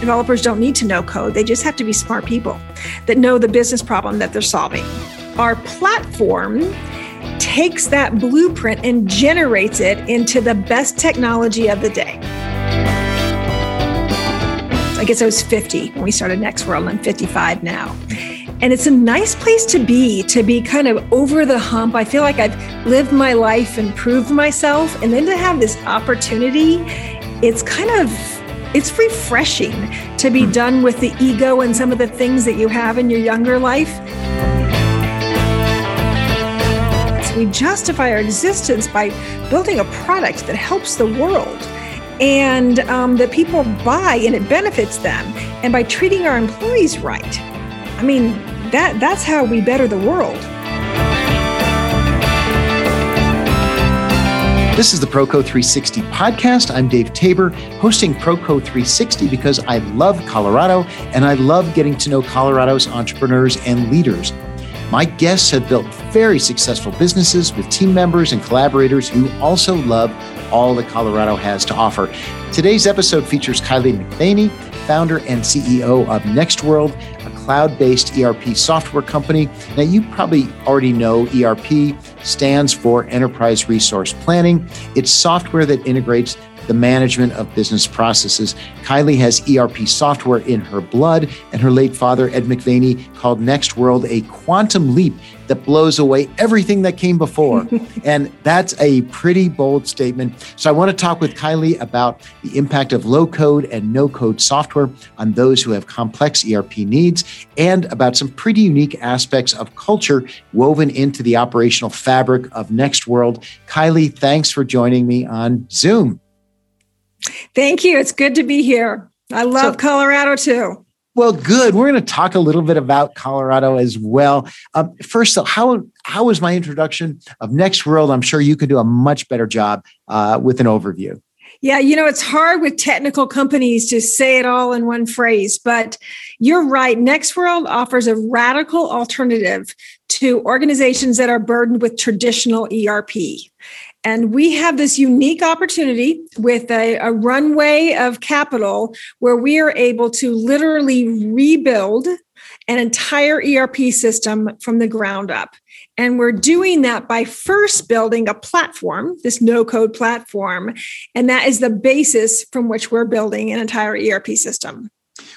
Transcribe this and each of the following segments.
developers don't need to know code, they just have to be smart people that know the business problem that they're solving. Our platform takes that blueprint and generates it into the best technology of the day. I guess I was 50 when we started Next World. I'm 55 now. And it's a nice place to be, to be kind of over the hump. I feel like I've lived my life and proved myself. And then to have this opportunity, it's kind of it's refreshing to be hmm. done with the ego and some of the things that you have in your younger life. So we justify our existence by building a product that helps the world and um, that people buy and it benefits them, and by treating our employees right. I mean, that that's how we better the world. This is the Proco 360 podcast. I'm Dave Tabor, hosting Proco 360 because I love Colorado and I love getting to know Colorado's entrepreneurs and leaders. My guests have built very successful businesses with team members and collaborators who also love all that Colorado has to offer. Today's episode features Kylie McVaney, founder and CEO of NextWorld, a cloud based ERP software company. Now, you probably already know ERP stands for Enterprise Resource Planning. It's software that integrates the management of business processes. Kylie has ERP software in her blood, and her late father, Ed McVaney, called Next World a quantum leap that blows away everything that came before. and that's a pretty bold statement. So I want to talk with Kylie about the impact of low code and no code software on those who have complex ERP needs and about some pretty unique aspects of culture woven into the operational fabric of Next World. Kylie, thanks for joining me on Zoom. Thank you. It's good to be here. I love so, Colorado too. Well, good. We're going to talk a little bit about Colorado as well. Um, first, though, how how was my introduction of Next World? I'm sure you could do a much better job uh, with an overview. Yeah, you know, it's hard with technical companies to say it all in one phrase, but you're right. Next World offers a radical alternative to organizations that are burdened with traditional ERP. And we have this unique opportunity with a, a, runway of capital where we are able to literally rebuild an entire ERP system from the ground up. And we're doing that by first building a platform, this no code platform. And that is the basis from which we're building an entire ERP system.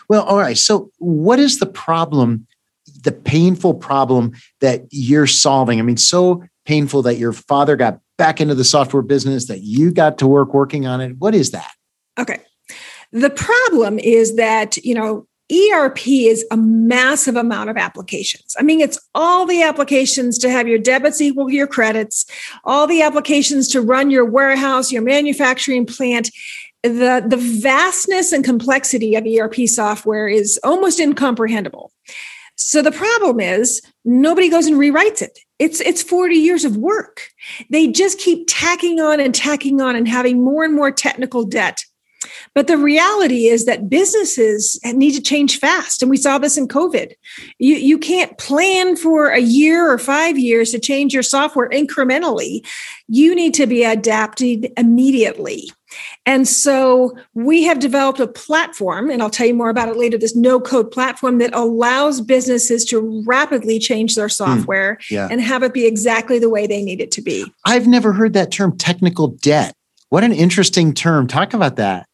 Well, all right. So, what is the problem, the painful problem that you're solving? I mean, so painful that your father got back into the software business, that you got to work working on it. What is that? Okay. The problem is that, you know, ERP is a massive amount of applications. I mean, it's all the applications to have your debits equal your credits, all the applications to run your warehouse, your manufacturing plant. The, the vastness and complexity of ERP software is almost incomprehensible. So the problem is nobody goes and rewrites it. It's it's 40 years of work. They just keep tacking on and tacking on and having more and more technical debt. But the reality is that businesses need to change fast. And we saw this in COVID. You, you can't plan for a year or five years to change your software incrementally. You need to be adapted immediately. And so we have developed a platform, and I'll tell you more about it later this no code platform that allows businesses to rapidly change their hmm. software mm, yeah. and have it be exactly the way they need it to be. I've never heard that term technical debt. What an interesting term. Talk about that.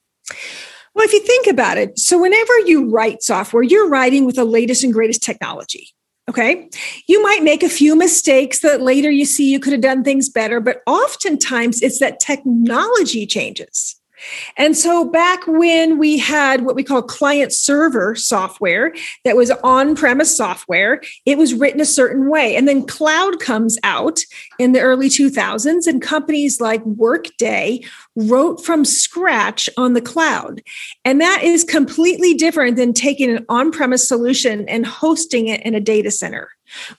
Well, if you think about it, so whenever you write software, you're writing with the latest and greatest technology. Okay. You might make a few mistakes that later you see you could have done things better, but oftentimes it's that technology changes. And so back when we had what we call client server software that was on premise software, it was written a certain way. And then cloud comes out in the early 2000s, and companies like Workday wrote from scratch on the cloud. And that is completely different than taking an on premise solution and hosting it in a data center.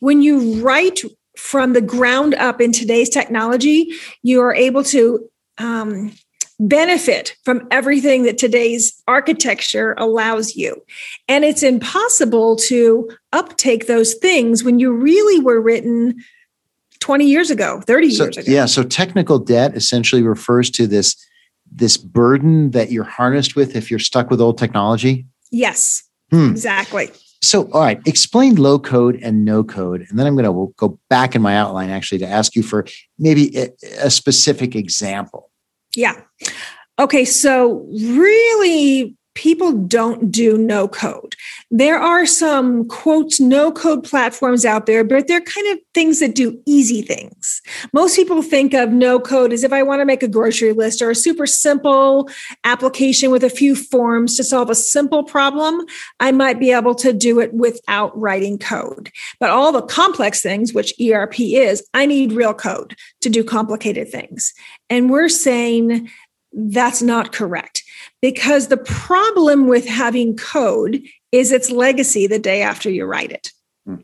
When you write from the ground up in today's technology, you are able to um, benefit from everything that today's architecture allows you. And it's impossible to uptake those things when you really were written 20 years ago, 30 so, years ago. Yeah. So technical debt essentially refers to this this burden that you're harnessed with if you're stuck with old technology. Yes, hmm. exactly. So, all right, explain low code and no code. And then I'm going to we'll go back in my outline actually to ask you for maybe a, a specific example. Yeah. Okay. So, really, people don't do no code. There are some quote no code platforms out there, but they're kind of things that do easy things. Most people think of no code as if I want to make a grocery list or a super simple application with a few forms to solve a simple problem, I might be able to do it without writing code. But all the complex things, which ERP is, I need real code to do complicated things. And we're saying that's not correct because the problem with having code is its legacy the day after you write it. Hmm.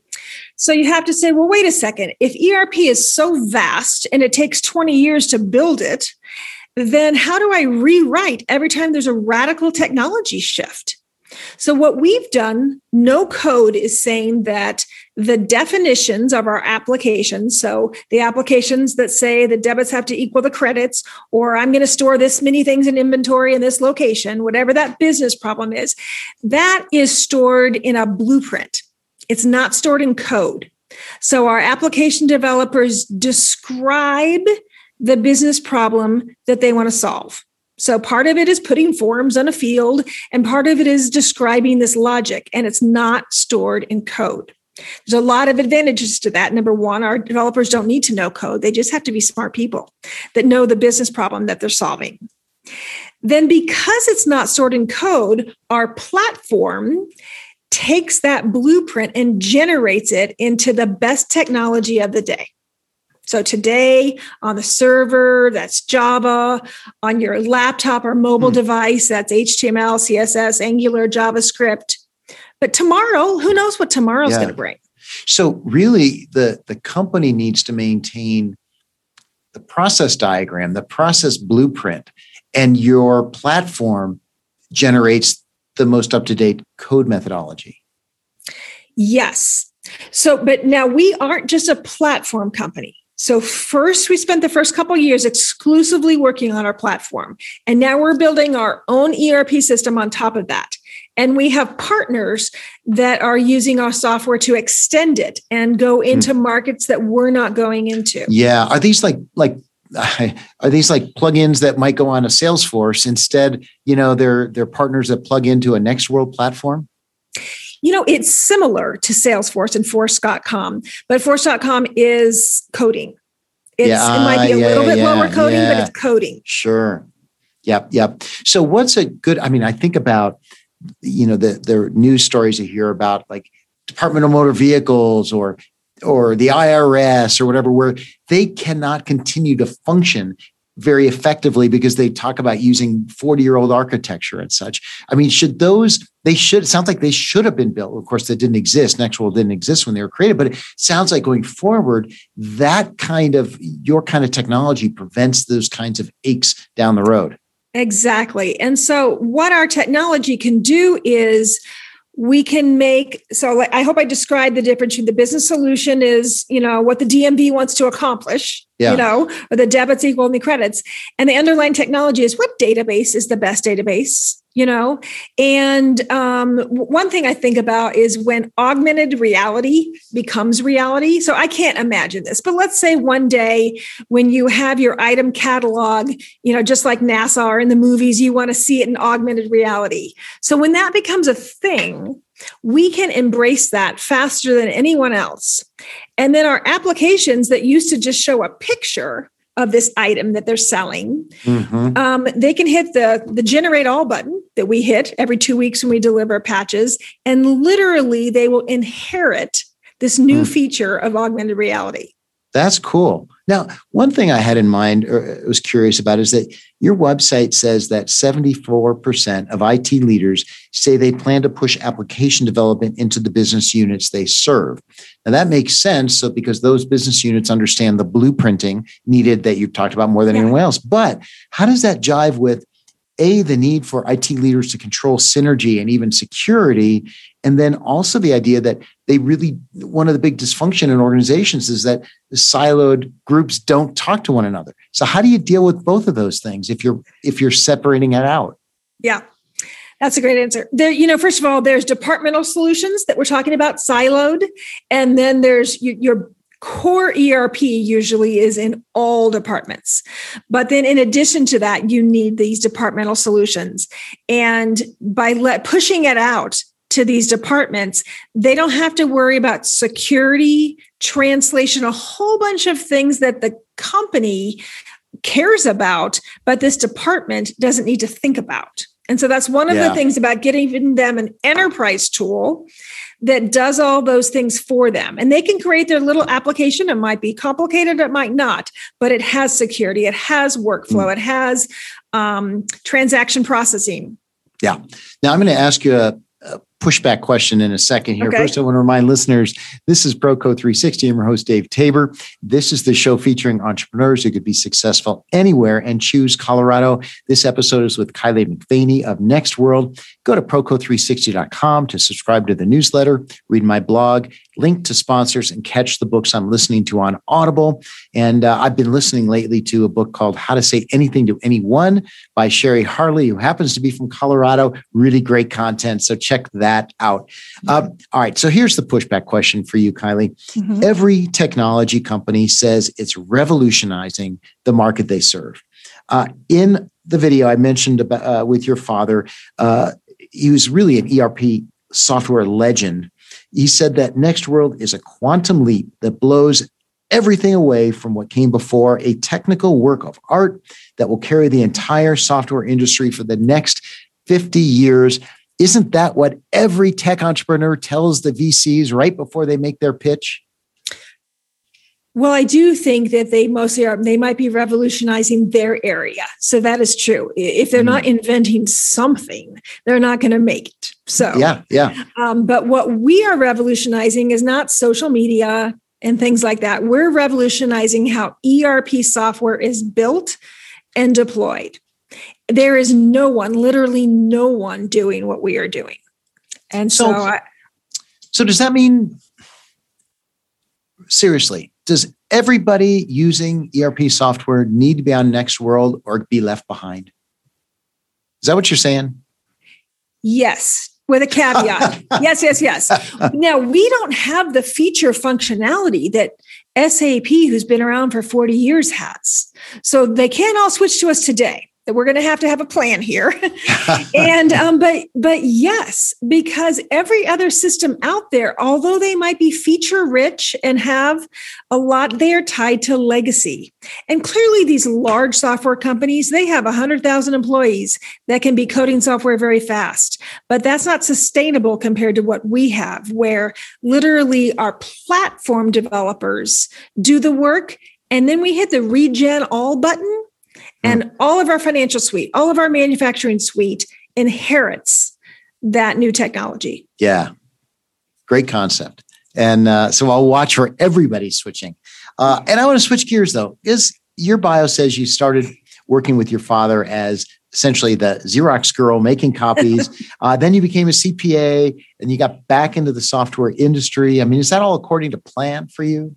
So you have to say, well, wait a second. If ERP is so vast and it takes 20 years to build it, then how do I rewrite every time there's a radical technology shift? So, what we've done, no code is saying that the definitions of our applications, so the applications that say the debits have to equal the credits, or I'm going to store this many things in inventory in this location, whatever that business problem is, that is stored in a blueprint. It's not stored in code. So, our application developers describe the business problem that they want to solve. So part of it is putting forms on a field, and part of it is describing this logic, and it's not stored in code. There's a lot of advantages to that. Number one, our developers don't need to know code, they just have to be smart people that know the business problem that they're solving. Then, because it's not stored in code, our platform takes that blueprint and generates it into the best technology of the day. So today on the server, that's Java. On your laptop or mobile hmm. device, that's HTML, CSS, Angular, JavaScript. But tomorrow, who knows what tomorrow's yeah. going to bring? So really, the the company needs to maintain the process diagram, the process blueprint, and your platform generates the most up to date code methodology. Yes. So, but now we aren't just a platform company. So first, we spent the first couple years exclusively working on our platform, and now we're building our own ERP system on top of that. And we have partners that are using our software to extend it and go hmm. into markets that we're not going into. Yeah, are these like like are these like plugins that might go on a Salesforce instead? You know, they're they're partners that plug into a Next World platform. You know, it's similar to Salesforce and Force.com, but Force.com is coding. It's, yeah, it might be a yeah, little bit yeah, lower coding, but it's coding. Sure. Yep. Yep. So what's a good, I mean, I think about, you know, the, the news stories you hear about like Department of Motor Vehicles or or the IRS or whatever, where they cannot continue to function very effectively because they talk about using 40 year old architecture and such. I mean, should those, they should, it sounds like they should have been built. Of course, that didn't exist. Nextworld didn't exist when they were created, but it sounds like going forward, that kind of, your kind of technology prevents those kinds of aches down the road. Exactly. And so, what our technology can do is we can make so i hope i described the difference between the business solution is you know what the dmv wants to accomplish yeah. you know or the debits equal the credits. And the underlying technology is what database is the best database you know? And um, one thing i think about is when augmented reality becomes reality. So i can't imagine this but let's say one day when you have your item catalog you know just like nasa or in the movies you want to see it in augmented reality. So when that becomes a thing we can embrace that faster than anyone else and then our applications that used to just show a picture of this item that they're selling, mm-hmm. um, they can hit the the generate all button that we hit every two weeks when we deliver patches, and literally they will inherit this new mm. feature of augmented reality. That's cool. Now, one thing I had in mind or uh, was curious about is that your website says that 74% of IT leaders say they plan to push application development into the business units they serve. Now that makes sense so because those business units understand the blueprinting needed that you've talked about more than yeah. anyone else. But how does that jive with a the need for IT leaders to control synergy and even security and then also the idea that they really one of the big dysfunction in organizations is that the siloed groups don't talk to one another so how do you deal with both of those things if you're if you're separating it out yeah That's a great answer. There, you know, first of all, there's departmental solutions that we're talking about, siloed, and then there's your core ERP usually is in all departments. But then in addition to that, you need these departmental solutions. And by let, pushing it out to these departments, they don't have to worry about security, translation, a whole bunch of things that the company cares about, but this department doesn't need to think about. And so that's one of yeah. the things about getting them an enterprise tool that does all those things for them. And they can create their little application. It might be complicated, it might not, but it has security, it has workflow, mm. it has um, transaction processing. Yeah. Now I'm going to ask you a, pushback question in a second here. Okay. First, I want to remind listeners this is Proco 360. I'm your host, Dave Tabor. This is the show featuring entrepreneurs who could be successful anywhere and choose Colorado. This episode is with Kylie McVaney of Next World. Go to Proco360.com to subscribe to the newsletter, read my blog, link to sponsors, and catch the books I'm listening to on Audible. And uh, I've been listening lately to a book called How to Say Anything to Anyone by Shari Harley, who happens to be from Colorado. Really great content. So check that out. Uh, all right. So here's the pushback question for you, Kylie. Mm-hmm. Every technology company says it's revolutionizing the market they serve. Uh, in the video I mentioned about, uh, with your father, uh, he was really an ERP software legend he said that Next World is a quantum leap that blows everything away from what came before, a technical work of art that will carry the entire software industry for the next 50 years. Isn't that what every tech entrepreneur tells the VCs right before they make their pitch? Well, I do think that they mostly are, they might be revolutionizing their area. So that is true. If they're mm. not inventing something, they're not going to make it. So, yeah, yeah. Um, but what we are revolutionizing is not social media and things like that. We're revolutionizing how ERP software is built and deployed. There is no one, literally no one doing what we are doing. And so, so, I, so does that mean seriously, does everybody using ERP software need to be on Next World or be left behind? Is that what you're saying? Yes, with a caveat. yes, yes, yes. Now, we don't have the feature functionality that SAP, who's been around for 40 years, has. So they can't all switch to us today that we're going to have to have a plan here. And um, but but yes because every other system out there although they might be feature rich and have a lot they are tied to legacy. And clearly these large software companies they have 100000 employees that can be coding software very fast. But that's not sustainable compared to what we have where literally our platform developers do the work and then we hit the regen all button and mm. all of our financial suite, all of our manufacturing suite inherits that new technology. Yeah. Great concept. And uh, so I'll watch for everybody switching. Uh, and I want to switch gears though. Is your bio says you started working with your father as essentially the Xerox girl making copies. uh, then you became a CPA and you got back into the software industry. I mean, is that all according to plan for you?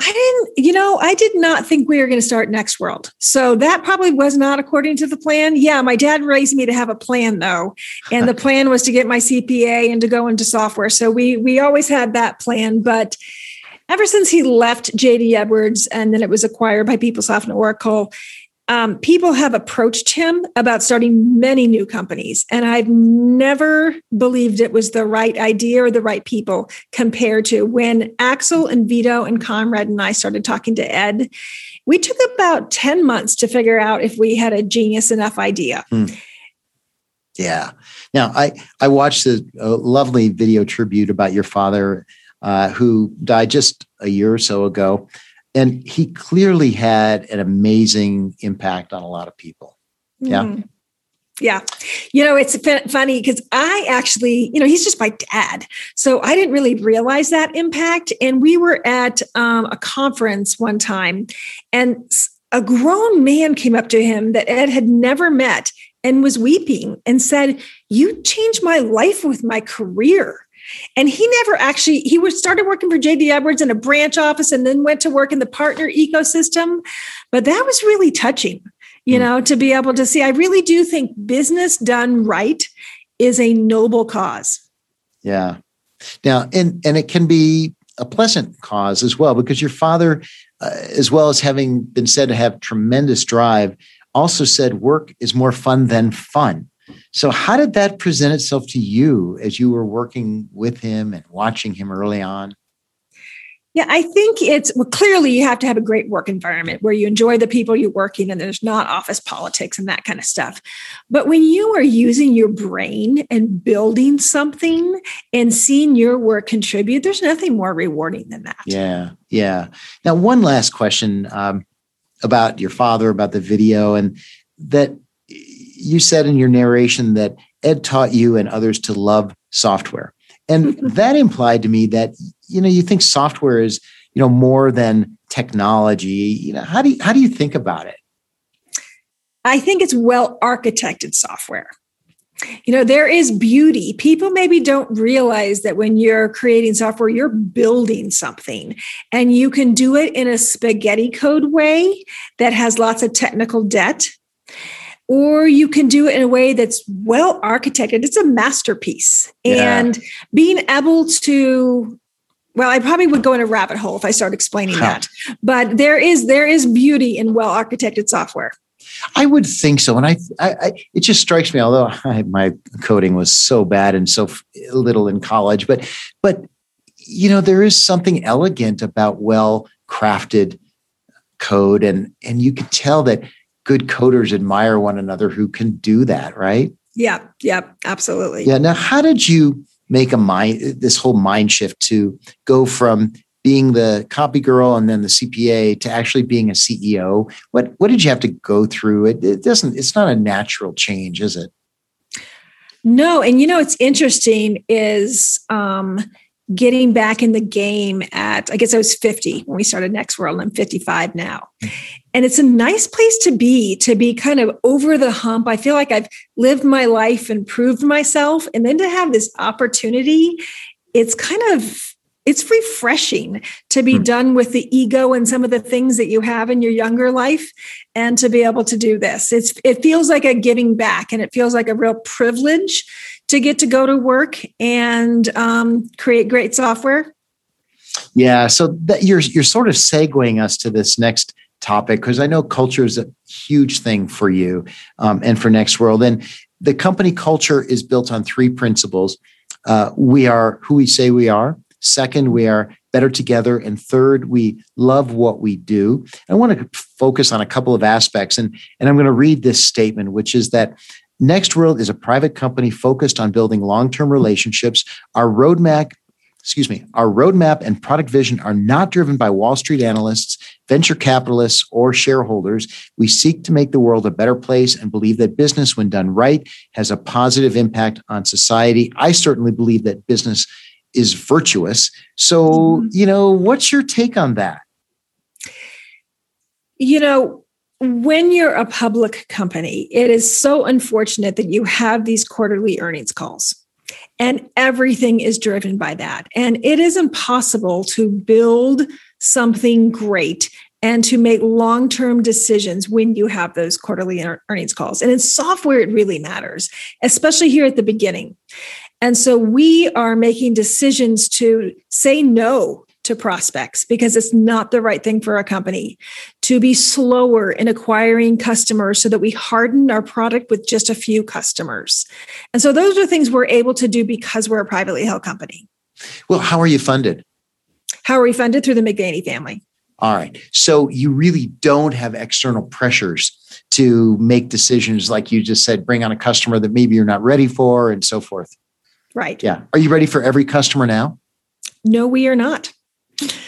I didn't, you know, I did not think we were going to start Next World. So that probably was not according to the plan. Yeah, my dad raised me to have a plan though. And the plan was to get my CPA and to go into software. So we we always had that plan, but ever since he left JD Edwards and then it was acquired by PeopleSoft and Oracle, um, people have approached him about starting many new companies, and I've never believed it was the right idea or the right people compared to when Axel and Vito and Conrad and I started talking to Ed. We took about 10 months to figure out if we had a genius enough idea. Hmm. Yeah. Now, I, I watched a, a lovely video tribute about your father, uh, who died just a year or so ago and he clearly had an amazing impact on a lot of people. Yeah. Mm-hmm. Yeah. You know, it's funny because I actually, you know, he's just my dad. So I didn't really realize that impact. And we were at um, a conference one time, and a grown man came up to him that Ed had never met and was weeping and said, You changed my life with my career. And he never actually, he was started working for JD Edwards in a branch office and then went to work in the partner ecosystem. But that was really touching, you mm. know, to be able to see. I really do think business done right is a noble cause. Yeah. Now, and and it can be a pleasant cause as well, because your father, uh, as well as having been said to have tremendous drive, also said work is more fun than fun. So, how did that present itself to you as you were working with him and watching him early on? Yeah, I think it's well, clearly you have to have a great work environment where you enjoy the people you're working and there's not office politics and that kind of stuff. But when you are using your brain and building something and seeing your work contribute, there's nothing more rewarding than that. Yeah, yeah. Now, one last question um, about your father, about the video, and that you said in your narration that Ed taught you and others to love software. And mm-hmm. that implied to me that you know you think software is you know more than technology. You know how do you how do you think about it? I think it's well architected software. You know there is beauty. People maybe don't realize that when you're creating software you're building something and you can do it in a spaghetti code way that has lots of technical debt or you can do it in a way that's well architected it's a masterpiece yeah. and being able to well i probably would go in a rabbit hole if i start explaining huh. that but there is there is beauty in well architected software I would think so, and I, I, I it just strikes me. Although I, my coding was so bad and so little in college, but but you know there is something elegant about well crafted code, and and you can tell that good coders admire one another who can do that, right? Yeah, yeah, absolutely. Yeah. Now, how did you make a mind this whole mind shift to go from being the copy girl and then the CPA to actually being a CEO? What what did you have to go through? It, it doesn't. It's not a natural change, is it? No, and you know it's interesting is um, getting back in the game at, I guess I was 50 when we started Next World. I'm 55 now. And it's a nice place to be, to be kind of over the hump. I feel like I've lived my life and proved myself. And then to have this opportunity, it's kind of, it's refreshing to be hmm. done with the ego and some of the things that you have in your younger life and to be able to do this. It's it feels like a giving back and it feels like a real privilege to get to go to work and um, create great software? Yeah, so that you're you're sort of segueing us to this next topic because I know culture is a huge thing for you um, and for Next World, and the company culture is built on three principles. Uh, we are who we say we are. Second, we are better together, and third, we love what we do. I want to focus on a couple of aspects, and and I'm going to read this statement, which is that Next World is a private company focused on building long-term relationships. Our roadmap, excuse me, our roadmap and product vision are not driven by Wall Street analysts, venture capitalists, or shareholders. We seek to make the world a better place and believe that business, when done right, has a positive impact on society. I certainly believe that business is virtuous. So, mm-hmm. you know, what's your take on that? You know, when you're a public company, it is so unfortunate that you have these quarterly earnings calls. And everything is driven by that. And it is impossible to build something great and to make long term decisions when you have those quarterly earnings calls. And in software, it really matters, especially here at the beginning. And so we are making decisions to say no to prospects because it's not the right thing for a company to be slower in acquiring customers so that we harden our product with just a few customers. And so those are things we're able to do because we're a privately held company. Well, how are you funded? How are we funded? Through the McVaney family. All right. So you really don't have external pressures to make decisions like you just said, bring on a customer that maybe you're not ready for and so forth. Right. Yeah. Are you ready for every customer now? No, we are not.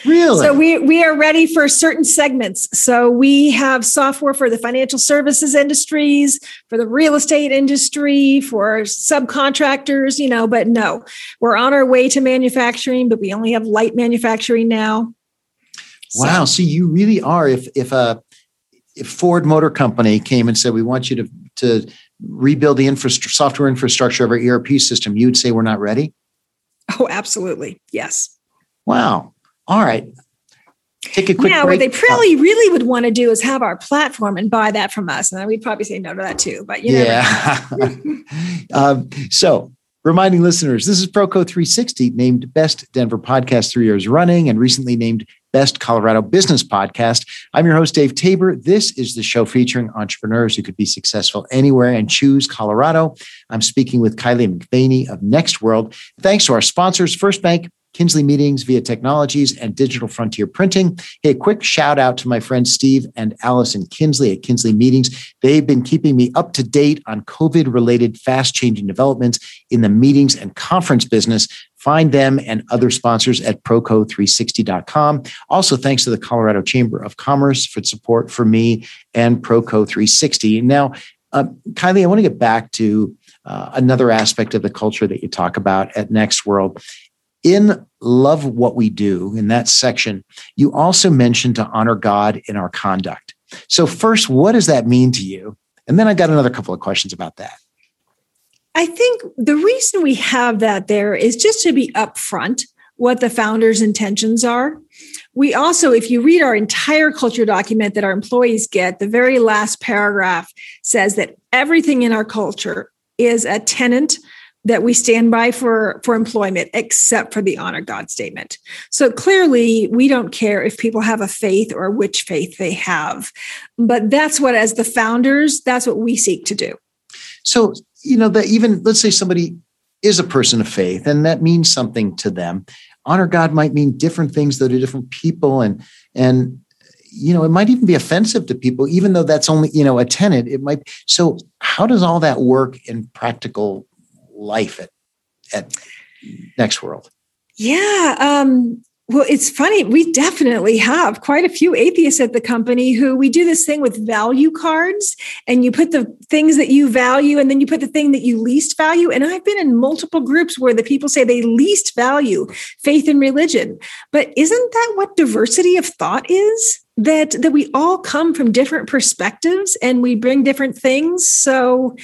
Really? So we we are ready for certain segments. So we have software for the financial services industries, for the real estate industry, for subcontractors, you know, but no. We're on our way to manufacturing, but we only have light manufacturing now. Wow, so, so you really are if if a if Ford Motor Company came and said we want you to to rebuild the infrastructure software infrastructure of our ERP system, you would say we're not ready? Oh, absolutely. Yes. Wow. All right. Take a quick now, break. what they probably really would want to do is have our platform and buy that from us. And then we'd probably say no to that too. But you yeah. um, so reminding listeners, this is Proco 360, named Best Denver Podcast three years running and recently named Best Colorado Business Podcast. I'm your host, Dave Tabor. This is the show featuring entrepreneurs who could be successful anywhere and choose Colorado. I'm speaking with Kylie McVaney of Next World. Thanks to our sponsors, First Bank, Kinsley Meetings via Technologies and Digital Frontier Printing. Hey, a quick shout out to my friends Steve and Allison Kinsley at Kinsley Meetings. They've been keeping me up to date on COVID related fast changing developments in the meetings and conference business. Find them and other sponsors at proco360.com. Also, thanks to the Colorado Chamber of Commerce for support for me and Proco 360. Now, uh, Kylie, I want to get back to uh, another aspect of the culture that you talk about at Next World. In Love What We Do, in that section, you also mentioned to honor God in our conduct. So, first, what does that mean to you? And then I got another couple of questions about that. I think the reason we have that there is just to be upfront what the founder's intentions are. We also, if you read our entire culture document that our employees get, the very last paragraph says that everything in our culture is a tenant that we stand by for for employment except for the honor god statement. So clearly we don't care if people have a faith or which faith they have. But that's what as the founders that's what we seek to do. So you know that even let's say somebody is a person of faith and that means something to them. Honor god might mean different things though to different people and and you know it might even be offensive to people even though that's only you know a tenant it might so how does all that work in practical life at at next world yeah um well, it's funny. We definitely have quite a few atheists at the company who we do this thing with value cards, and you put the things that you value, and then you put the thing that you least value. And I've been in multiple groups where the people say they least value faith and religion. But isn't that what diversity of thought is? That that we all come from different perspectives and we bring different things. So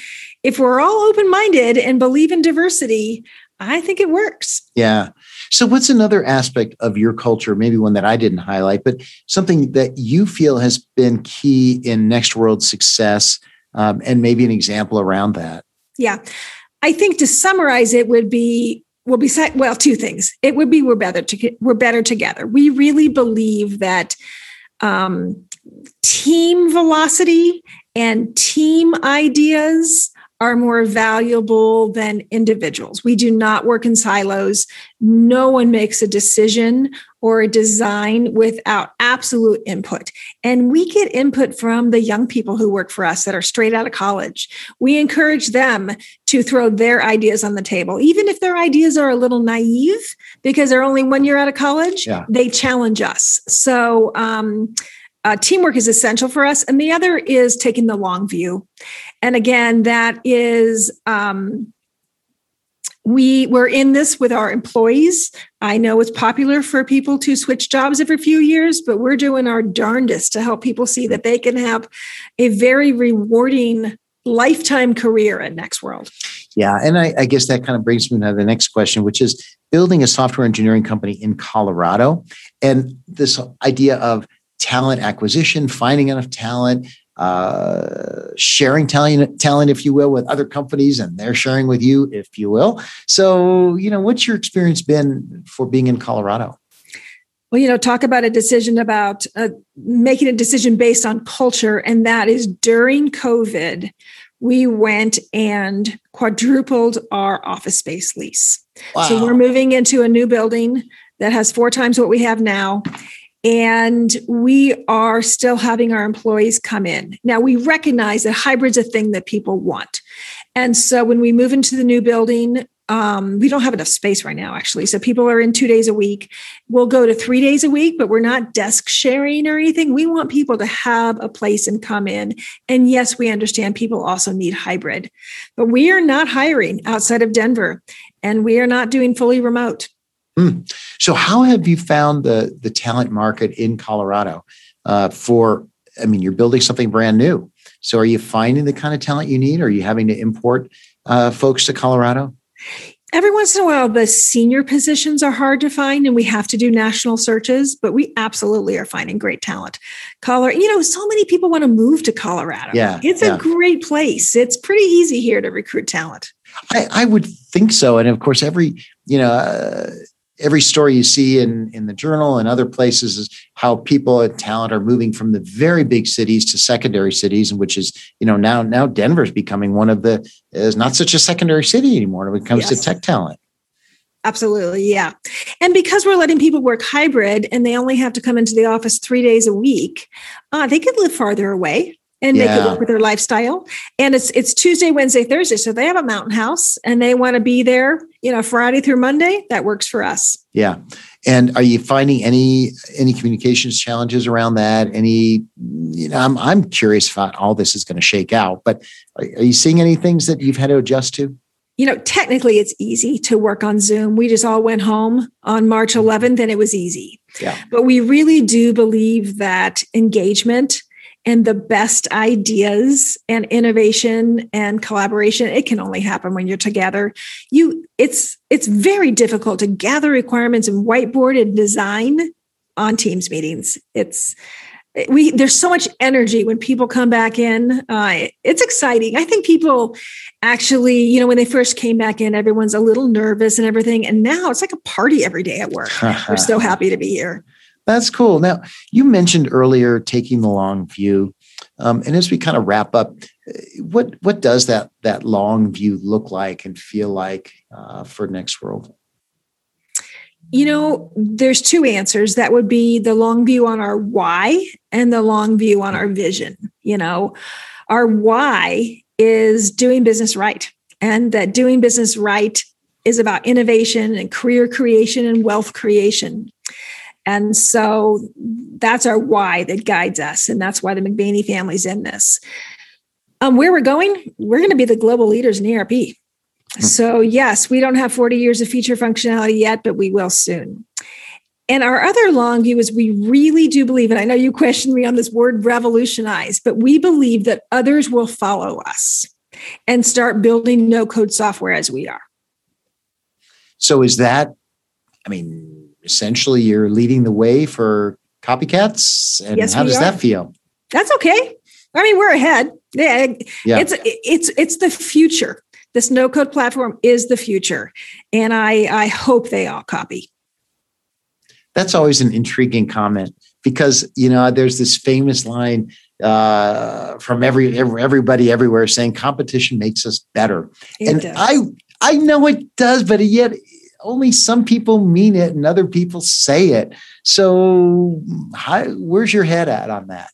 if we're all open minded and believe in diversity, I think it works. Yeah. So, what's another aspect of your culture, maybe one that I didn't highlight, but something that you feel has been key in Next World success um, and maybe an example around that? Yeah. I think to summarize it would be well besides well two things it would be we're better to we're better together we really believe that um, team velocity and team ideas are more valuable than individuals. We do not work in silos. No one makes a decision or a design without absolute input. And we get input from the young people who work for us that are straight out of college. We encourage them to throw their ideas on the table, even if their ideas are a little naive because they're only one year out of college, yeah. they challenge us. So, um, uh, teamwork is essential for us. And the other is taking the long view. And again, that is um, we we're in this with our employees. I know it's popular for people to switch jobs every few years, but we're doing our darndest to help people see that they can have a very rewarding lifetime career at Next World. Yeah, and I, I guess that kind of brings me to the next question, which is building a software engineering company in Colorado, and this idea of talent acquisition, finding enough talent, uh, sharing talent, talent, if you will, with other companies, and they're sharing with you, if you will. So, you know, what's your experience been for being in Colorado? Well, you know, talk about a decision about uh, making a decision based on culture, and that is during COVID, we went and quadrupled our office space lease. Wow. So we're moving into a new building that has four times what we have now and we are still having our employees come in. Now, we recognize that hybrid's a thing that people want. And so when we move into the new building, um, we don't have enough space right now, actually. So people are in two days a week. We'll go to three days a week, but we're not desk sharing or anything. We want people to have a place and come in. And yes, we understand people also need hybrid, but we are not hiring outside of Denver and we are not doing fully remote. Mm. So, how have you found the the talent market in Colorado uh, for? I mean, you're building something brand new. So, are you finding the kind of talent you need? Or are you having to import uh, folks to Colorado? Every once in a while, the senior positions are hard to find and we have to do national searches, but we absolutely are finding great talent. Colorado, you know, so many people want to move to Colorado. Yeah. It's yeah. a great place. It's pretty easy here to recruit talent. I, I would think so. And of course, every, you know, uh, every story you see in in the journal and other places is how people and talent are moving from the very big cities to secondary cities and which is you know now now denver's becoming one of the is not such a secondary city anymore when it comes yes. to tech talent. Absolutely yeah. And because we're letting people work hybrid and they only have to come into the office three days a week uh, they could live farther away and yeah. make it work with their lifestyle. And it's it's Tuesday, Wednesday, Thursday. So they have a mountain house and they want to be there, you know, Friday through Monday. That works for us. Yeah. And are you finding any any communications challenges around that? Any, you know, I'm I'm curious about all this is going to shake out, but are, are you seeing any things that you've had to adjust to? you know, technically it's easy to work on Zoom. We just all went home on March 11th mm-hmm. and it was easy. Yeah. But we really do believe that engagement and the best ideas and innovation and collaboration it can only happen when you're together. You it's it's very difficult to gather requirements and whiteboard and design on teams meetings. It's we there's so much energy when people come back in. Uh, it's exciting. I think people actually you know when they first came back in everyone's a little nervous and everything and now it's like a party every day at work. We're so happy to be here that's cool. Now, you mentioned earlier taking the long view. Um, and as we kind of wrap up, what what does that that long view look like and feel like uh, for Next World? You know, there's two answers. That would be the long view on our why and the long view on our vision. You know, our why is doing business right, and that doing business right is about innovation and career creation and wealth creation. And so that's our why that guides us. And that's why the McVaney family's in this. Um, where we're going, we're going to be the global leaders in ERP. Hmm. So, yes, we don't have 40 years of feature functionality yet, but we will soon. And our other long view is we really do believe, and I know you questioned me on this word revolutionize, but we believe that others will follow us and start building no code software as we are. So, is that, I mean, essentially you're leading the way for copycats. And yes, how does are. that feel? That's okay. I mean, we're ahead. Yeah, yeah. It's it's it's the future. This no code platform is the future. And I I hope they all copy. That's always an intriguing comment because you know there's this famous line uh, from every, every everybody everywhere saying competition makes us better. It and does. I I know it does, but yet only some people mean it and other people say it. So, how, where's your head at on that?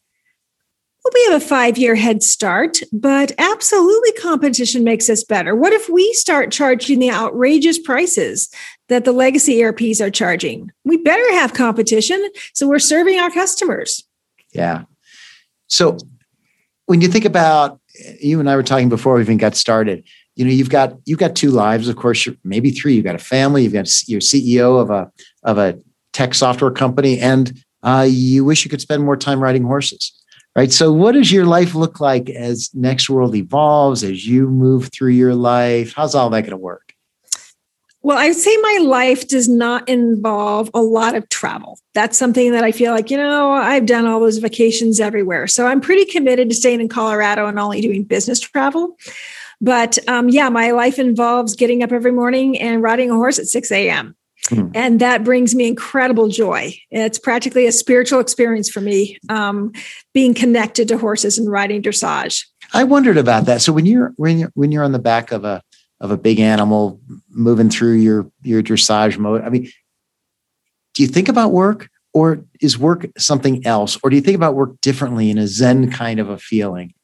Well, we have a five year head start, but absolutely competition makes us better. What if we start charging the outrageous prices that the legacy ERPs are charging? We better have competition so we're serving our customers. Yeah. So, when you think about, you and I were talking before we even got started, you know you've got you've got two lives. Of course maybe three. You've got a family. You've got your ceo of a of a tech software company. And uh, you wish you could spend more time riding horses right? So what does your life look like as next world evolves as you move through your life? How's all that going to work? Well, I'd say my life does not involve a lot of travel. That's something that I feel like, you know, I've done all those vacations everywhere. So I'm pretty committed to staying in Colorado and only doing business travel. But um, yeah, my life involves getting up every morning and riding a horse at 6 a.m. Mm. And that brings me incredible joy. It's practically a spiritual experience for me, um, being connected to horses and riding dressage. I wondered about that. So when you're when you're when you're on the back of a of a big animal moving through your your dressage mode, I mean, do you think about work, or is work something else, or do you think about work differently in a Zen kind of a feeling?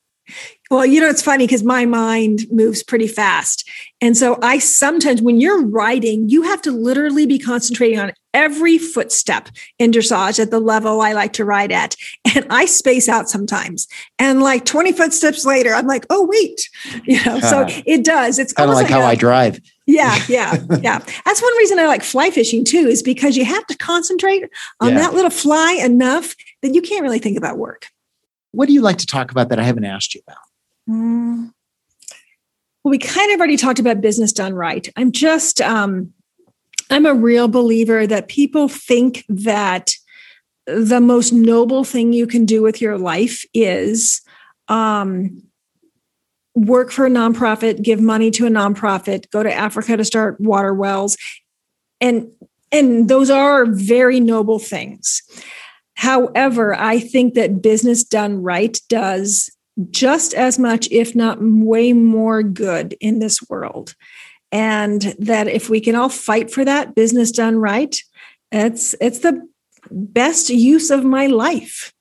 Well, you know, it's funny because my mind moves pretty fast. And so I sometimes, when you're riding, you have to literally be concentrating on every footstep in dressage at the level I like to ride at. And I space out sometimes. And like 20 footsteps later, I'm like, oh, wait. You know, so it does. It's kind of like, like how I drive. Yeah, yeah, yeah. That's one reason I like fly fishing too, is because you have to concentrate on yeah. that little fly enough that you can't really think about work. What do you like to talk about that I haven't asked you about? Mm. Well, we kind of already talked about business done right. I'm just, um, I'm a real believer that people think that the most noble thing you can do with your life is um, work for a nonprofit, give money to a nonprofit, go to Africa to start water wells, and and those are very noble things. However, I think that business done right does just as much, if not way more good in this world. And that if we can all fight for that business done right, it's it's the best use of my life.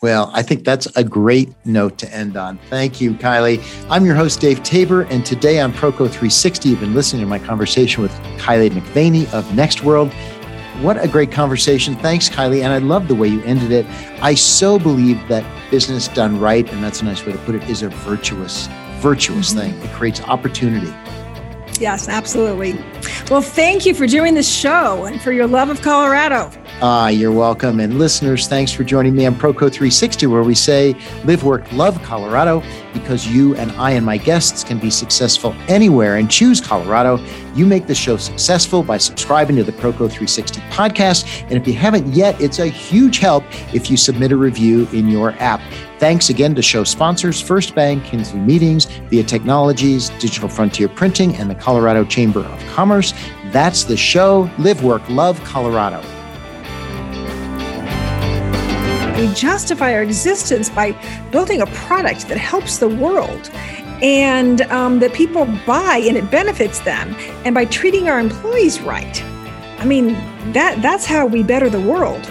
Well, I think that's a great note to end on. Thank you, Kylie. I'm your host, Dave Tabor, and today on Proco 360, you've been listening to my conversation with Kylie McVaney of NextWorld. What a great conversation. Thanks, Kylie. And I love the way you ended it. I so believe that business done right, and that's a nice way to put it, is a virtuous, virtuous mm-hmm. thing. It creates opportunity. Yes, absolutely. Well, thank you for doing this show and for your love of Colorado. Ah, you're welcome. And listeners, thanks for joining me on Proco 360, where we say live, work, love Colorado because you and I and my guests can be successful anywhere and choose Colorado. You make the show successful by subscribing to the Proco 360 podcast. And if you haven't yet, it's a huge help if you submit a review in your app. Thanks again to show sponsors First Bank, Kinsley Meetings, Via Technologies, Digital Frontier Printing, and the Colorado Chamber of Commerce. That's the show. Live, work, love Colorado. We justify our existence by building a product that helps the world and um, that people buy and it benefits them, and by treating our employees right. I mean, that, that's how we better the world.